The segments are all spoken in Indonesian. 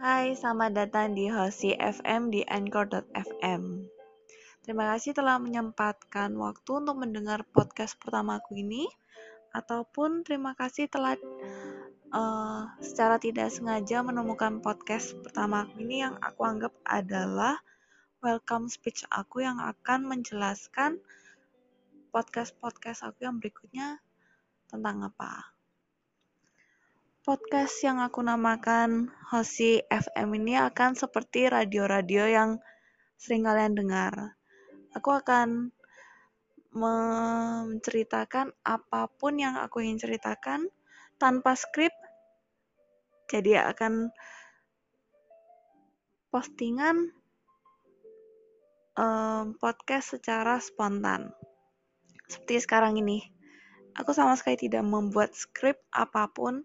Hai, selamat datang di Hosi FM di Anchor.fm. Terima kasih telah menyempatkan waktu untuk mendengar podcast pertamaku ini, ataupun terima kasih telah uh, secara tidak sengaja menemukan podcast pertamaku ini yang aku anggap adalah welcome speech aku yang akan menjelaskan podcast-podcast aku yang berikutnya tentang apa. Podcast yang aku namakan Hosi FM ini akan seperti radio-radio yang sering kalian dengar. Aku akan menceritakan apa pun yang aku ingin ceritakan tanpa skrip. Jadi akan postingan um, podcast secara spontan. Seperti sekarang ini. Aku sama sekali tidak membuat skrip apa pun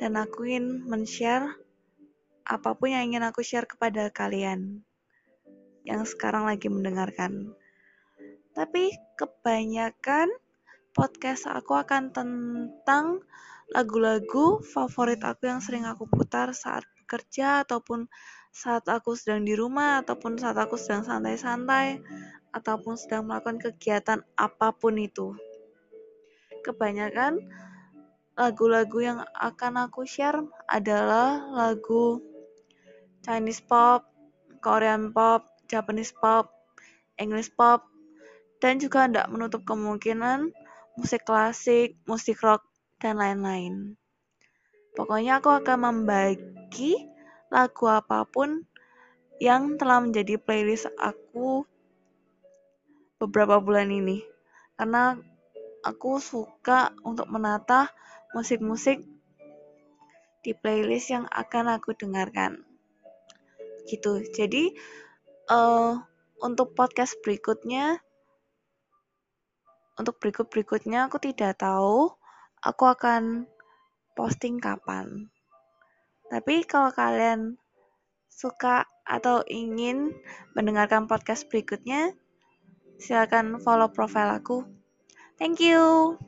dan aku ingin men-share apa pun yang ingin aku share kepada kalian yang sekarang lagi mendengarkan. Tapi kebanyakan podcast aku akan tentang lagu-lagu favorit aku yang sering aku putar saat bekerja ataupun saat aku sedang di rumah ataupun saat aku sedang santai-santai ataupun sedang melakukan kegiatan apa pun itu. Kebanyakan lagu-lagu yang akan aku share adalah lagu Chinese pop, Korean pop, Japanese pop, English pop, dan juga tidak menutup kemungkinan musik klasik, musik rock, dan lain-lain. Pokoknya aku akan membagi lagu apa pun yang telah menjadi playlist aku beberapa bulan ini. Karena aku suka untuk menata musik-musik di playlist yang akan aku dengarkan. Gitu. Jadi uh, untuk podcast berikutnya untuk berikut-berikutnya aku tidak tahu aku akan posting kapan. Tapi kalau kalian suka atau ingin mendengarkan podcast berikutnya, silakan follow profile aku. Thank you.